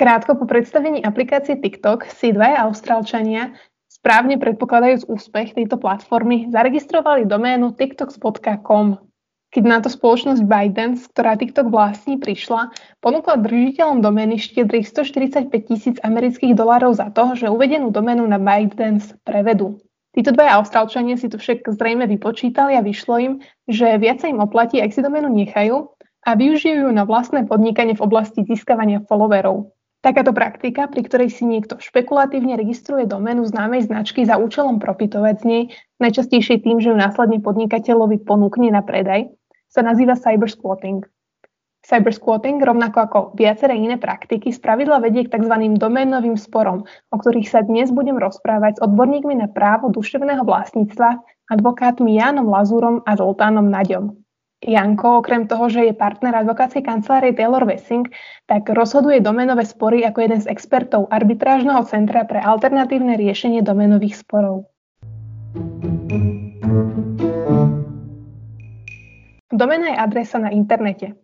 Krátko po predstavení aplikácie TikTok si dvaja Austrálčania, správne predpokladajúc úspech tejto platformy, zaregistrovali doménu tiktoks.com. Keď na to spoločnosť ByteDance, ktorá TikTok vlastní, prišla, ponúkla držiteľom domény štiedrých 145 tisíc amerických dolárov za to, že uvedenú doménu na ByteDance prevedú. Títo dvaja Austrálčania si to však zrejme vypočítali a vyšlo im, že viac sa im oplatí, ak si doménu nechajú a využijú na vlastné podnikanie v oblasti získavania followerov. Takáto praktika, pri ktorej si niekto špekulatívne registruje doménu známej značky za účelom profitovať z nej, najčastejšie tým, že ju následne podnikateľovi ponúkne na predaj, sa nazýva cybersquatting. Cybersquatting, rovnako ako viaceré iné praktiky, spravidla vedie k tzv. doménovým sporom, o ktorých sa dnes budem rozprávať s odborníkmi na právo duševného vlastníctva, advokátmi Jánom Lazúrom a Zoltánom Naďom. Janko, okrem toho, že je partner advokátskej kancelárie Taylor Wessing, tak rozhoduje domenové spory ako jeden z expertov arbitrážneho centra pre alternatívne riešenie domenových sporov. Domena je adresa na internete.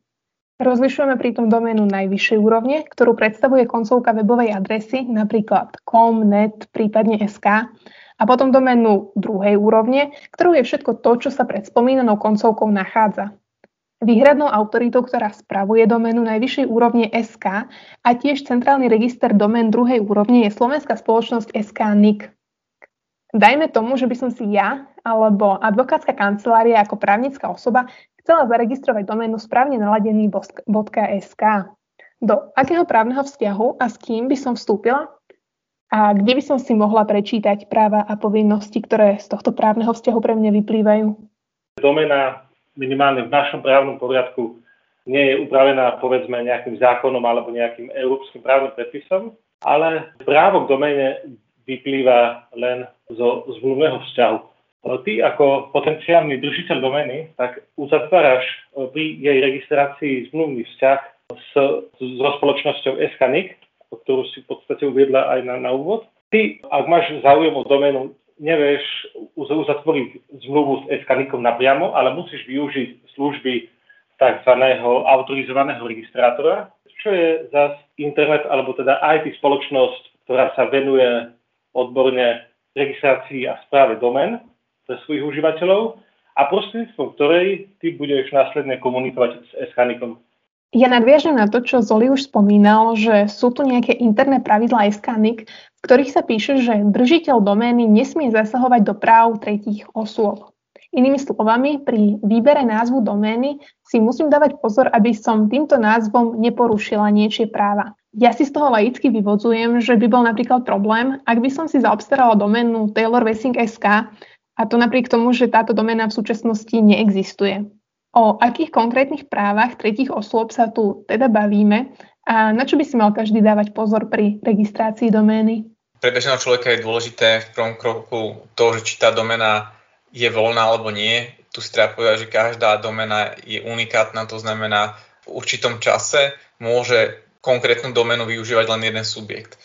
Rozlišujeme pritom doménu najvyššej úrovne, ktorú predstavuje koncovka webovej adresy, napríklad com, net, prípadne sk, a potom doménu druhej úrovne, ktorú je všetko to, čo sa pred spomínanou koncovkou nachádza. Výhradnou autoritou, ktorá spravuje doménu najvyššej úrovne SK a tiež centrálny register domén druhej úrovne je slovenská spoločnosť SK NIC. Dajme tomu, že by som si ja alebo advokátska kancelária ako právnická osoba chcela zaregistrovať doménu správne naladený .sk. Do akého právneho vzťahu a s kým by som vstúpila? A kde by som si mohla prečítať práva a povinnosti, ktoré z tohto právneho vzťahu pre mňa vyplývajú? Domena minimálne v našom právnom poriadku nie je upravená povedzme nejakým zákonom alebo nejakým európskym právnym predpisom, ale právo k domene vyplýva len zo zmluvného vzťahu. Ty ako potenciálny držiteľ domény, tak uzatváraš pri jej registrácii zmluvný vzťah s, so spoločnosťou SKNIC, ktorú si v podstate uviedla aj na, na úvod. Ty, ak máš záujem o doménu, nevieš uzatvoriť zmluvu s SKNIKom napriamo, ale musíš využiť služby tzv. autorizovaného registrátora, čo je zase internet, alebo teda IT spoločnosť, ktorá sa venuje odborne registrácii a správe domén pre svojich užívateľov a prostredníctvom ktorej ty budeš následne komunikovať s SKNIKom. Ja nadviažem na to, čo Zoli už spomínal, že sú tu nejaké interné pravidlá SKNIC, v ktorých sa píše, že držiteľ domény nesmie zasahovať do práv tretích osôb. Inými slovami, pri výbere názvu domény si musím dávať pozor, aby som týmto názvom neporušila niečie práva. Ja si z toho laicky vyvodzujem, že by bol napríklad problém, ak by som si zaobstarala doménu Taylor Wessing SK, a to napriek tomu, že táto doména v súčasnosti neexistuje. O akých konkrétnych právach tretích osôb sa tu teda bavíme a na čo by si mal každý dávať pozor pri registrácii domény? Pre bežného človeka je dôležité v prvom kroku to, že či tá domena je voľná alebo nie. Tu si treba povedať, že každá domena je unikátna, to znamená v určitom čase môže konkrétnu domenu využívať len jeden subjekt.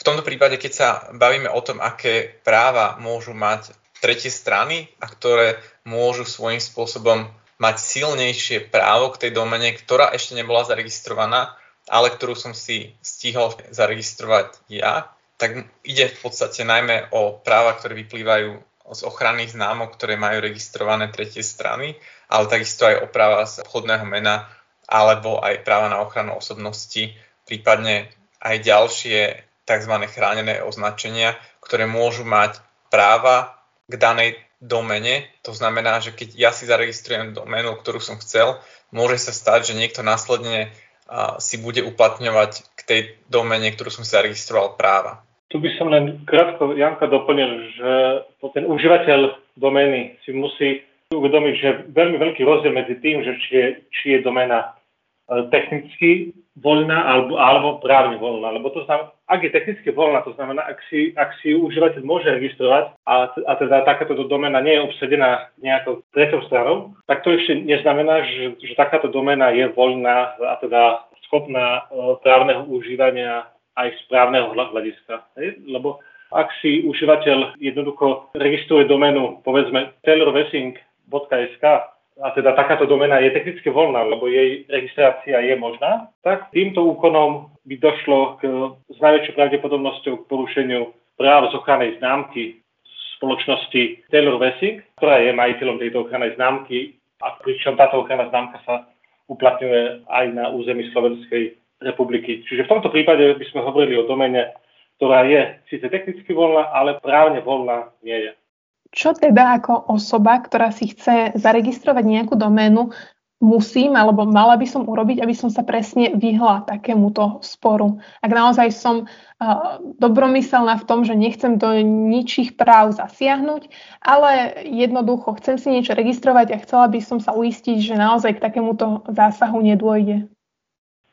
V tomto prípade, keď sa bavíme o tom, aké práva môžu mať tretie strany a ktoré môžu svojím spôsobom mať silnejšie právo k tej domene, ktorá ešte nebola zaregistrovaná, ale ktorú som si stihol zaregistrovať ja, tak ide v podstate najmä o práva, ktoré vyplývajú z ochranných známok, ktoré majú registrované tretie strany, ale takisto aj o práva z obchodného mena alebo aj práva na ochranu osobnosti, prípadne aj ďalšie tzv. chránené označenia, ktoré môžu mať práva k danej domene. To znamená, že keď ja si zaregistrujem domenu, ktorú som chcel, môže sa stať, že niekto následne si bude uplatňovať k tej domene, ktorú som si zaregistroval práva. Tu by som len krátko Janka doplnil, že ten užívateľ domény si musí uvedomiť, že veľmi veľký rozdiel medzi tým, že či je, či je doména e, technicky voľná alebo, alebo právne voľná. Lebo to znamená, ak je technicky voľná, to znamená, ak si, ak si užívateľ môže registrovať a, a teda takáto domena nie je obsadená nejakou tretou stranou, tak to ešte neznamená, že, že takáto domena je voľná a teda schopná uh, právneho užívania aj správneho hľadiska. Hej? Lebo ak si užívateľ jednoducho registruje domenu, povedzme, Taylor Wessing .sk a teda takáto domena je technicky voľná, lebo jej registrácia je možná, tak týmto úkonom by došlo k, s najväčšou pravdepodobnosťou k porušeniu práv z ochranej známky spoločnosti Taylor Wessing, ktorá je majiteľom tejto ochrannej známky a pričom táto ochranná známka sa uplatňuje aj na území Slovenskej republiky. Čiže v tomto prípade by sme hovorili o domene, ktorá je síce technicky voľná, ale právne voľná nie je. Čo teda ako osoba, ktorá si chce zaregistrovať nejakú doménu, musím alebo mala by som urobiť, aby som sa presne vyhla takémuto sporu. Ak naozaj som uh, dobromyselná v tom, že nechcem do ničích práv zasiahnuť, ale jednoducho chcem si niečo registrovať a chcela by som sa uistiť, že naozaj k takémuto zásahu nedôjde.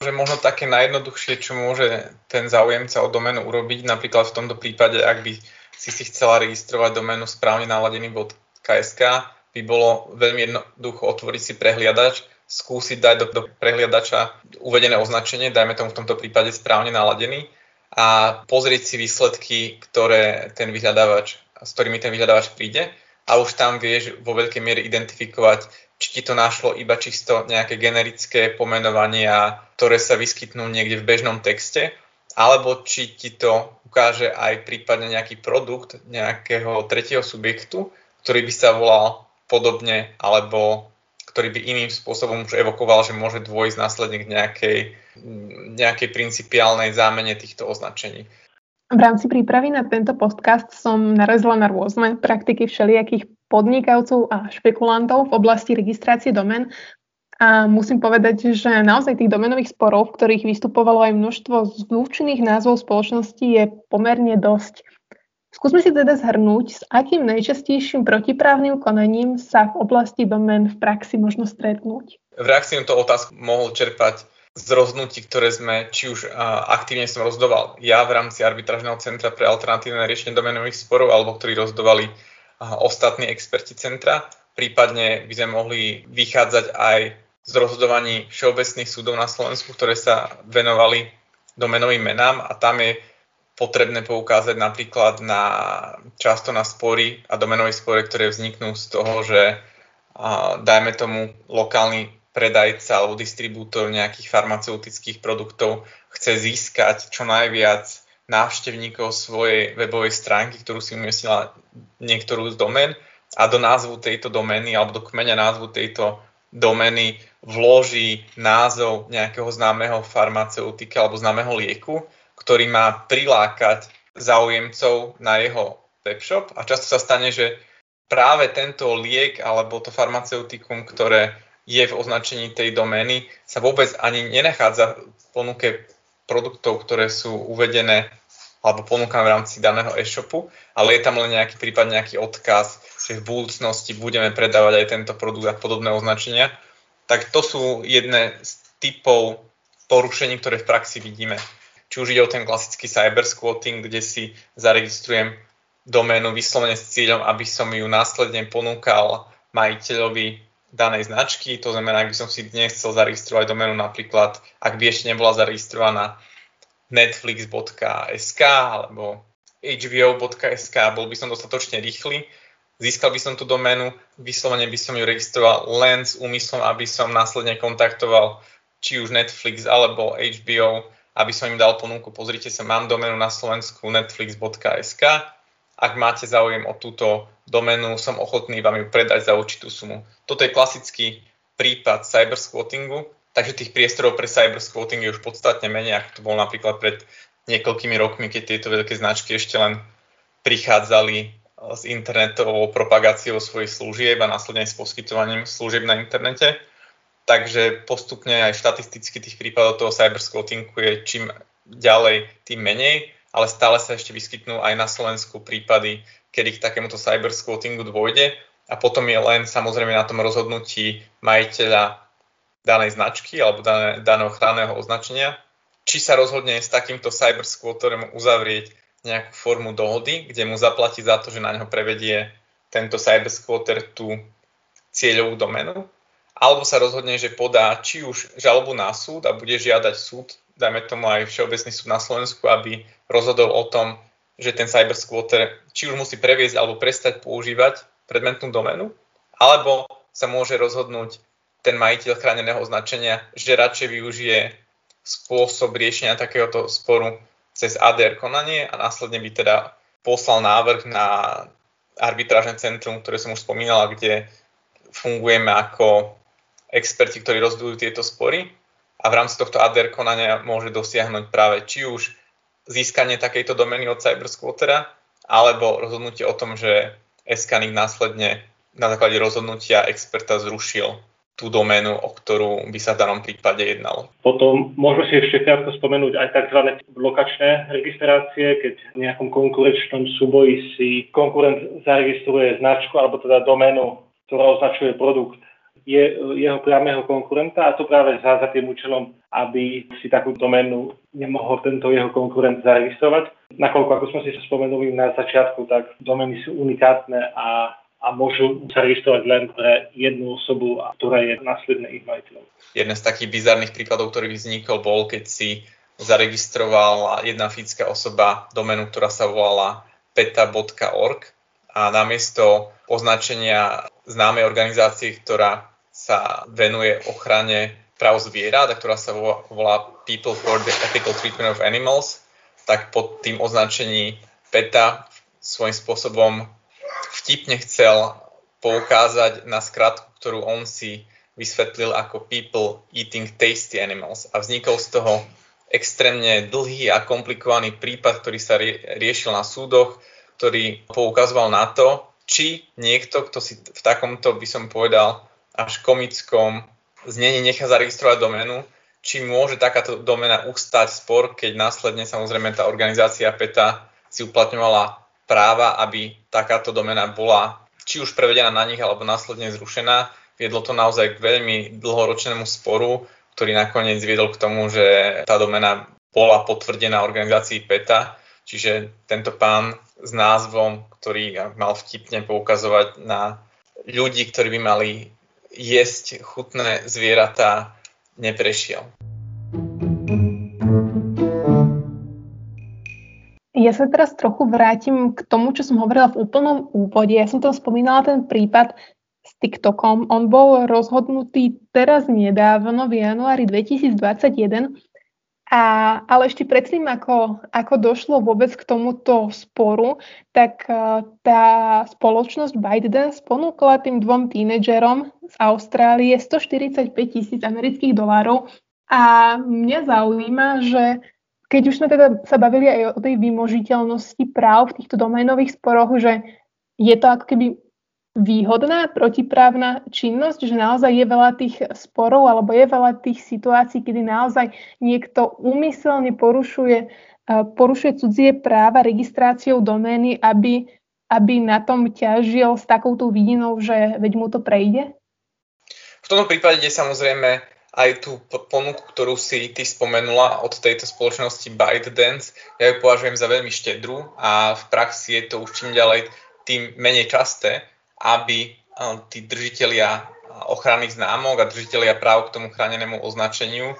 Že možno také najjednoduchšie, čo môže ten záujemca o doménu urobiť, napríklad v tomto prípade, ak by si si chcela registrovať doménu správne naladený.sk, by bolo veľmi jednoducho otvoriť si prehliadač, skúsiť dať do, do prehliadača uvedené označenie, dajme tomu v tomto prípade správne naladený a pozrieť si výsledky, ktoré ten vyhľadávač, s ktorými ten vyhľadávač príde. A už tam vieš vo veľkej miere identifikovať, či ti to našlo iba čisto nejaké generické pomenovania, ktoré sa vyskytnú niekde v bežnom texte, alebo či ti to ukáže aj prípadne nejaký produkt nejakého tretieho subjektu, ktorý by sa volal podobne, alebo ktorý by iným spôsobom už evokoval, že môže dôjsť následne k nejakej, nejakej principiálnej zámene týchto označení. V rámci prípravy na tento podcast som narazila na rôzne praktiky všelijakých podnikavcov a špekulantov v oblasti registrácie domen, a musím povedať, že naozaj tých domenových sporov, v ktorých vystupovalo aj množstvo zlúčených názvov spoločnosti, je pomerne dosť. Skúsme si teda zhrnúť, s akým najčastejším protiprávnym konaním sa v oblasti domén v praxi možno stretnúť. V reakcii na to otázku mohol čerpať z rozhodnutí, ktoré sme či už aktívne som rozhodoval ja v rámci arbitrážneho centra pre alternatívne riešenie domenových sporov, alebo ktorí rozhodovali ostatní experti centra. Prípadne by sme mohli vychádzať aj z rozhodovaní všeobecných súdov na Slovensku, ktoré sa venovali domenovým menám a tam je potrebné poukázať napríklad na často na spory a domenové spory, ktoré vzniknú z toho, že a, dajme tomu lokálny predajca alebo distribútor nejakých farmaceutických produktov chce získať čo najviac návštevníkov svojej webovej stránky, ktorú si umiestnila niektorú z domén a do názvu tejto domény alebo do kmeňa názvu tejto domény vloží názov nejakého známeho farmaceutika alebo známeho lieku, ktorý má prilákať záujemcov na jeho webshop a často sa stane, že práve tento liek alebo to farmaceutikum, ktoré je v označení tej domény, sa vôbec ani nenachádza v ponuke produktov, ktoré sú uvedené alebo ponúkam v rámci daného e-shopu, ale je tam len nejaký prípad, nejaký odkaz, že v budúcnosti budeme predávať aj tento produkt a podobné označenia, tak to sú jedné z typov porušení, ktoré v praxi vidíme. Či už ide o ten klasický cybersquatting, kde si zaregistrujem doménu vyslovene s cieľom, aby som ju následne ponúkal majiteľovi danej značky. To znamená, ak by som si dnes chcel zaregistrovať doménu napríklad, ak by ešte nebola zaregistrovaná netflix.sk alebo hbo.sk, bol by som dostatočne rýchly Získal by som tú doménu, vyslovene by som ju registroval len s úmyslom, aby som následne kontaktoval či už Netflix alebo HBO, aby som im dal ponuku, pozrite sa, mám doménu na Slovensku netflix.sk, ak máte záujem o túto doménu, som ochotný vám ju predať za určitú sumu. Toto je klasický prípad cybersquattingu, takže tých priestorov pre cybersquatting je už podstatne menej, ako to bolo napríklad pred niekoľkými rokmi, keď tieto veľké značky ešte len prichádzali s internetovou propagáciou svojich služieb a následne s poskytovaním služieb na internete. Takže postupne aj štatisticky tých prípadov toho cybersquattingu je čím ďalej, tým menej, ale stále sa ešte vyskytnú aj na Slovensku prípady, kedy k takémuto cybersquattingu dôjde a potom je len samozrejme na tom rozhodnutí majiteľa danej značky alebo dané, daného chráneného označenia, či sa rozhodne s takýmto cybersquatterom uzavrieť nejakú formu dohody, kde mu zaplatí za to, že na neho prevedie tento cybersquatter tú cieľovú domenu, alebo sa rozhodne, že podá či už žalobu na súd a bude žiadať súd, dajme tomu aj Všeobecný súd na Slovensku, aby rozhodol o tom, že ten cybersquatter či už musí previesť alebo prestať používať predmetnú domenu, alebo sa môže rozhodnúť ten majiteľ chráneného označenia, že radšej využije spôsob riešenia takéhoto sporu cez ADR konanie a následne by teda poslal návrh na arbitrážne centrum, ktoré som už spomínala, kde fungujeme ako experti, ktorí rozhodujú tieto spory. A v rámci tohto ADR konania môže dosiahnuť práve či už získanie takejto domeny od Cybersquattera, alebo rozhodnutie o tom, že SKNIC následne na základe rozhodnutia experta zrušil tú doménu, o ktorú by sa v danom prípade jednalo. Potom môžeme si ešte krátko spomenúť aj tzv. blokačné registrácie, keď v nejakom konkurenčnom súboji si konkurent zaregistruje značku alebo teda doménu, ktorá označuje produkt je jeho priamého konkurenta a to práve za, za tým účelom, aby si takú doménu nemohol tento jeho konkurent zaregistrovať. Nakoľko, ako sme si spomenuli na začiatku, tak domény sú unikátne a a môžu sa registrovať len pre jednu osobu, a ktorá je následne ich majiteľom. Jeden z takých bizarných prípadov, ktorý vznikol, bol, keď si zaregistrovala jedna fyzická osoba domenu, ktorá sa volala peta.org a namiesto označenia známej organizácie, ktorá sa venuje ochrane práv zvierat, ktorá sa volá People for the Ethical Treatment of Animals, tak pod tým označení PETA svojím spôsobom vtipne chcel poukázať na skratku, ktorú on si vysvetlil ako People Eating Tasty Animals. A vznikol z toho extrémne dlhý a komplikovaný prípad, ktorý sa rie- riešil na súdoch, ktorý poukazoval na to, či niekto, kto si v takomto, by som povedal, až komickom znení nechá zaregistrovať doménu, či môže takáto domena ustať spor, keď následne samozrejme tá organizácia PETA si uplatňovala práva, aby takáto domena bola či už prevedená na nich alebo následne zrušená. Viedlo to naozaj k veľmi dlhoročnému sporu, ktorý nakoniec viedol k tomu, že tá domena bola potvrdená organizácii PETA, čiže tento pán s názvom, ktorý mal vtipne poukazovať na ľudí, ktorí by mali jesť chutné zvieratá, neprešiel. Ja sa teraz trochu vrátim k tomu, čo som hovorila v úplnom úvode. Ja som tam spomínala ten prípad s TikTokom. On bol rozhodnutý teraz nedávno, v januári 2021, a, ale ešte predtým, ako, ako došlo vôbec k tomuto sporu, tak uh, tá spoločnosť ByteDance ponúkla tým dvom tínedžerom z Austrálie 145 tisíc amerických dolárov a mňa zaujíma, že keď už sme teda sa bavili aj o tej vymožiteľnosti práv v týchto doménových sporoch, že je to ako keby výhodná protiprávna činnosť, že naozaj je veľa tých sporov alebo je veľa tých situácií, kedy naozaj niekto úmyselne porušuje, e, porušuje cudzie práva registráciou domény, aby, aby na tom ťažil s takouto vidinou, že veď mu to prejde? V tomto prípade samozrejme aj tú ponuku, ktorú si ty spomenula od tejto spoločnosti ByteDance, ja ju považujem za veľmi štedrú a v praxi je to už čím ďalej tým menej časté, aby tí držiteľia ochranných známok a držiteľia práv k tomu chránenému označeniu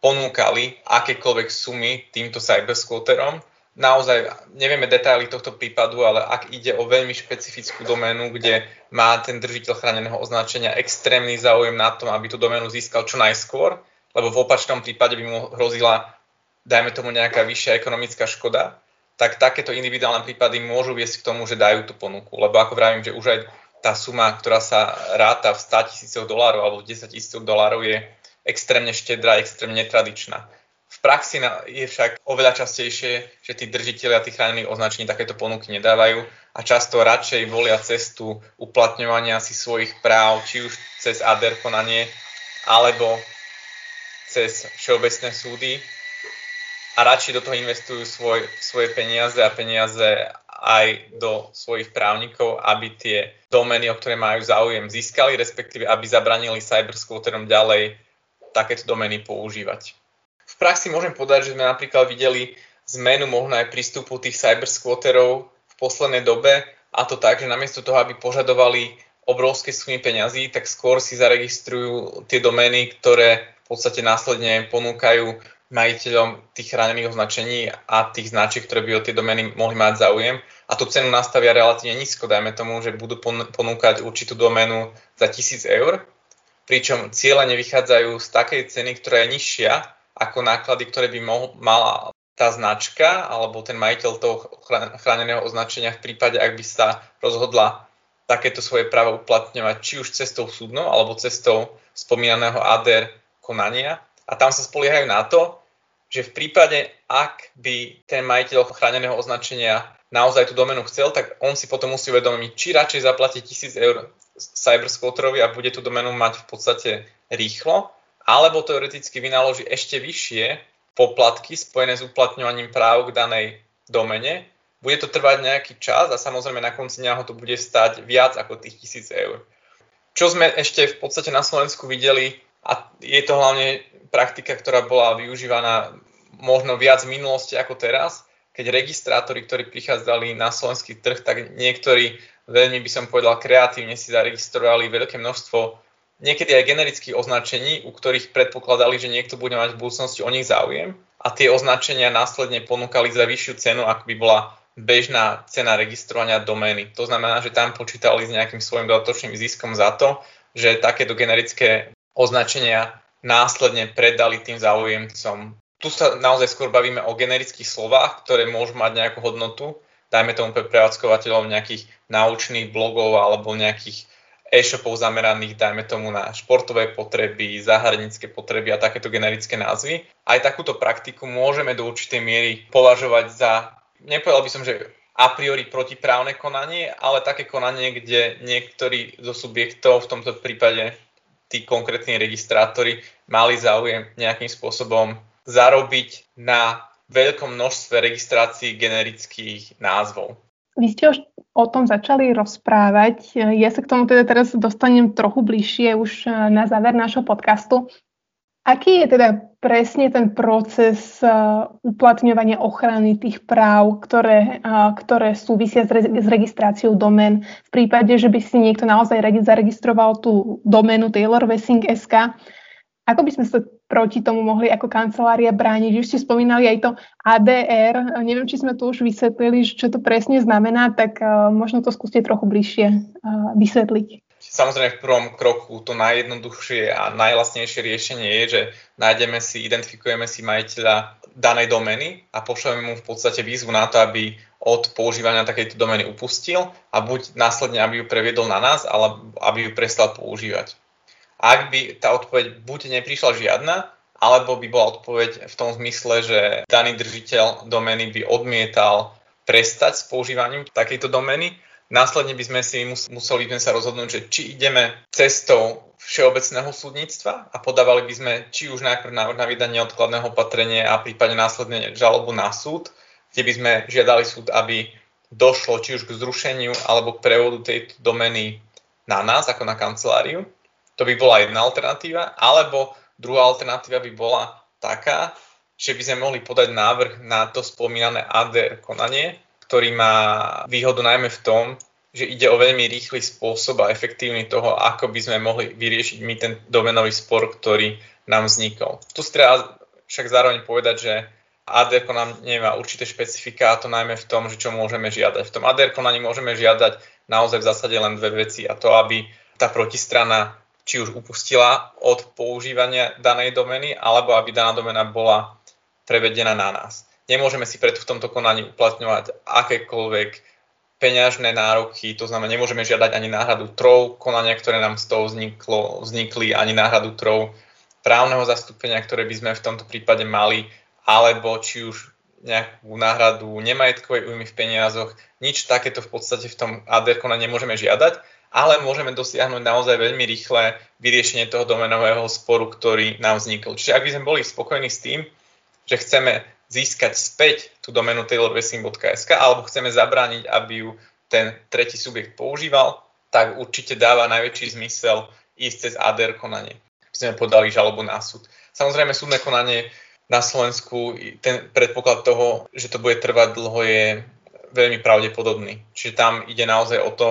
ponúkali akékoľvek sumy týmto cybersquatterom, naozaj nevieme detaily tohto prípadu, ale ak ide o veľmi špecifickú doménu, kde má ten držiteľ chráneného označenia extrémny záujem na tom, aby tú doménu získal čo najskôr, lebo v opačnom prípade by mu hrozila, dajme tomu, nejaká vyššia ekonomická škoda, tak takéto individuálne prípady môžu viesť k tomu, že dajú tú ponuku. Lebo ako vravím, že už aj tá suma, ktorá sa ráta v 100 tisícoch dolárov alebo v 10 tisícoch dolárov je extrémne štedrá, extrémne netradičná. Praxi je však oveľa častejšie, že tí držiteľia tých chránených označení takéto ponuky nedávajú a často radšej volia cestu uplatňovania si svojich práv, či už cez ADR konanie, alebo cez všeobecné súdy a radšej do toho investujú svoj, svoje peniaze a peniaze aj do svojich právnikov, aby tie domény, o ktoré majú záujem, získali, respektíve aby zabranili cybersquatterom ďalej takéto domény používať. V praxi môžem povedať, že sme napríklad videli zmenu možno aj prístupu tých cybersquatterov v poslednej dobe a to tak, že namiesto toho, aby požadovali obrovské sumy peňazí, tak skôr si zaregistrujú tie domény, ktoré v podstate následne ponúkajú majiteľom tých chránených označení a tých značiek, ktoré by o tie domény mohli mať záujem a tú cenu nastavia relatívne nízko. Dajme tomu, že budú ponúkať určitú doménu za 1000 eur, pričom ciele nevychádzajú z takej ceny, ktorá je nižšia ako náklady, ktoré by mohol, mala tá značka alebo ten majiteľ toho chráneného označenia v prípade, ak by sa rozhodla takéto svoje právo uplatňovať či už cestou súdnou alebo cestou spomínaného ADR konania. A tam sa spoliehajú na to, že v prípade, ak by ten majiteľ chráneného označenia naozaj tú domenu chcel, tak on si potom musí uvedomiť, či radšej zaplatí 1000 eur cybersquatterovi a bude tú domenu mať v podstate rýchlo, alebo teoreticky vynaloží ešte vyššie poplatky spojené s uplatňovaním práv k danej domene. Bude to trvať nejaký čas a samozrejme na konci dňa ho to bude stať viac ako tých 1000 eur. Čo sme ešte v podstate na Slovensku videli, a je to hlavne praktika, ktorá bola využívaná možno viac v minulosti ako teraz, keď registrátori, ktorí prichádzali na slovenský trh, tak niektorí veľmi by som povedal kreatívne si zaregistrovali veľké množstvo niekedy aj generických označení, u ktorých predpokladali, že niekto bude mať v budúcnosti o nich záujem a tie označenia následne ponúkali za vyššiu cenu, ako by bola bežná cena registrovania domény. To znamená, že tam počítali s nejakým svojim dodatočným ziskom za to, že takéto generické označenia následne predali tým záujemcom. Tu sa naozaj skôr bavíme o generických slovách, ktoré môžu mať nejakú hodnotu, dajme tomu pre prevádzkovateľov nejakých naučných blogov alebo nejakých e-shopov zameraných, dajme tomu na športové potreby, zahranické potreby a takéto generické názvy. Aj takúto praktiku môžeme do určitej miery považovať za, nepovedal by som, že a priori protiprávne konanie, ale také konanie, kde niektorí zo subjektov, v tomto prípade tí konkrétni registrátori mali záujem nejakým spôsobom zarobiť na veľkom množstve registrácií generických názvov. Vy ste už o tom začali rozprávať. Ja sa k tomu teda teraz dostanem trochu bližšie už na záver nášho podcastu. Aký je teda presne ten proces uh, uplatňovania ochrany tých práv, ktoré, uh, ktoré súvisia s, re- s registráciou domén v prípade, že by si niekto naozaj zaregistroval tú doménu SK? Ako by sme sa proti tomu mohli ako kancelária brániť? Už ste spomínali aj to ADR. Neviem, či sme tu už vysvetlili, čo to presne znamená, tak uh, možno to skúste trochu bližšie vysvetliť. Samozrejme v prvom kroku to najjednoduchšie a najlasnejšie riešenie je, že nájdeme si, identifikujeme si majiteľa danej domény a pošleme mu v podstate výzvu na to, aby od používania takejto domény upustil a buď následne, aby ju previedol na nás, alebo aby ju prestal používať. Ak by tá odpoveď buď neprišla žiadna, alebo by bola odpoveď v tom zmysle, že daný držiteľ domény by odmietal prestať s používaním takejto domény, Následne by sme si museli sme sa rozhodnúť, že či ideme cestou všeobecného súdnictva a podávali by sme či už najprv návrh na vydanie odkladného opatrenia a prípadne následne žalobu na súd, kde by sme žiadali súd, aby došlo či už k zrušeniu alebo k prevodu tejto domény na nás ako na kanceláriu. To by bola jedna alternatíva. Alebo druhá alternatíva by bola taká, že by sme mohli podať návrh na to spomínané ADR konanie, ktorý má výhodu najmä v tom, že ide o veľmi rýchly spôsob a efektívny toho, ako by sme mohli vyriešiť my ten domenový spor, ktorý nám vznikol. Tu treba však zároveň povedať, že ADR nám nemá určité špecifika a to najmä v tom, že čo môžeme žiadať. V tom ADR konaní môžeme žiadať naozaj v zásade len dve veci a to, aby tá protistrana či už upustila od používania danej domeny, alebo aby daná domena bola prevedená na nás. Nemôžeme si preto v tomto konaní uplatňovať akékoľvek peňažné nároky, to znamená, nemôžeme žiadať ani náhradu trov konania, ktoré nám z toho vzniklo, vznikli, ani náhradu trov právneho zastúpenia, ktoré by sme v tomto prípade mali, alebo či už nejakú náhradu nemajetkovej újmy v peniazoch. Nič takéto v podstate v tom ADR konaní nemôžeme žiadať, ale môžeme dosiahnuť naozaj veľmi rýchle vyriešenie toho domenového sporu, ktorý nám vznikol. Čiže ak by sme boli spokojní s tým, že chceme získať späť tú domenu taylorracing.sk alebo chceme zabrániť, aby ju ten tretí subjekt používal, tak určite dáva najväčší zmysel ísť cez ADR konanie. By sme podali žalobu na súd. Samozrejme, súdne konanie na Slovensku, ten predpoklad toho, že to bude trvať dlho, je veľmi pravdepodobný. Čiže tam ide naozaj o to,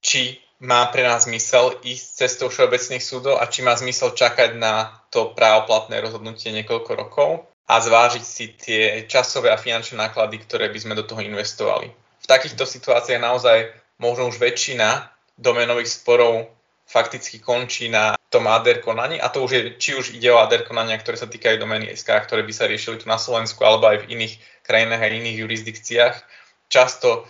či má pre nás zmysel ísť cestou všeobecných súdov a či má zmysel čakať na to právoplatné rozhodnutie niekoľko rokov, a zvážiť si tie časové a finančné náklady, ktoré by sme do toho investovali. V takýchto situáciách naozaj možno už väčšina domenových sporov fakticky končí na tom ADR konaní a to už je, či už ide o ADR konania, ktoré sa týkajú domény SK, ktoré by sa riešili tu na Slovensku alebo aj v iných krajinách a iných jurisdikciách. Často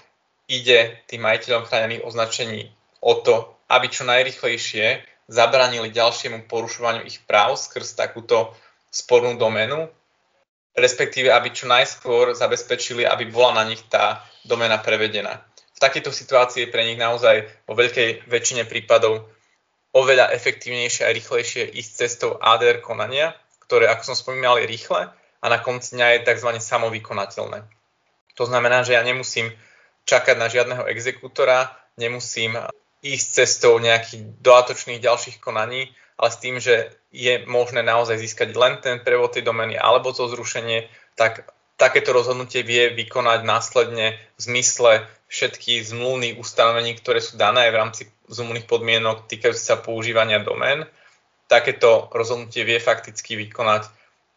ide tým majiteľom chránených označení o to, aby čo najrychlejšie zabranili ďalšiemu porušovaniu ich práv skrz takúto spornú doménu respektíve aby čo najskôr zabezpečili, aby bola na nich tá domena prevedená. V takejto situácii je pre nich naozaj vo veľkej väčšine prípadov oveľa efektívnejšie a rýchlejšie ísť cestou ADR konania, ktoré, ako som spomínal, je rýchle a na konci dňa je tzv. samovykonateľné. To znamená, že ja nemusím čakať na žiadneho exekútora, nemusím ísť cestou nejakých dodatočných ďalších konaní, ale s tým, že je možné naozaj získať len ten prevod tej domeny alebo to zrušenie, tak takéto rozhodnutie vie vykonať následne v zmysle všetkých zmluvných ustanovení, ktoré sú dané aj v rámci zmluvných podmienok týkajúce sa používania domén. Takéto rozhodnutie vie fakticky vykonať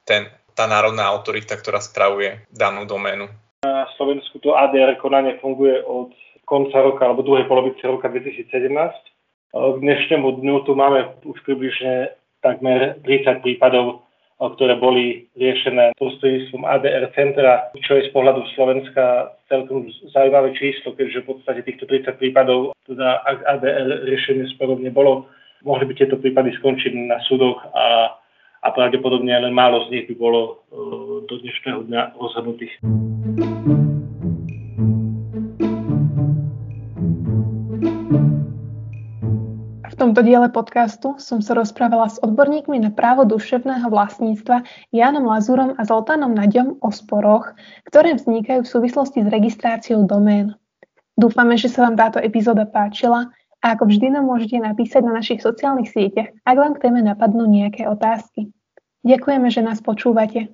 ten, tá národná autorita, ktorá spravuje danú doménu. Na Slovensku to ADR konanie funguje od konca roka alebo druhej polovice roka 2017 k dnešnému dňu tu máme už približne takmer 30 prípadov, ktoré boli riešené prostredníctvom ADR centra, čo je z pohľadu Slovenska celkom zaujímavé číslo, keďže v podstate týchto 30 prípadov, teda ak ADR riešenie sporov nebolo, mohli by tieto prípady skončiť na súdoch a, a pravdepodobne len málo z nich by bolo uh, do dnešného dňa rozhodnutých. Tomto diele podcastu som sa rozprávala s odborníkmi na právo duševného vlastníctva Jánom Lazúrom a Zoltánom Naďom o sporoch, ktoré vznikajú v súvislosti s registráciou domén. Dúfame, že sa vám táto epizóda páčila a ako vždy nám môžete napísať na našich sociálnych sieťach, ak vám k téme napadnú nejaké otázky. Ďakujeme, že nás počúvate.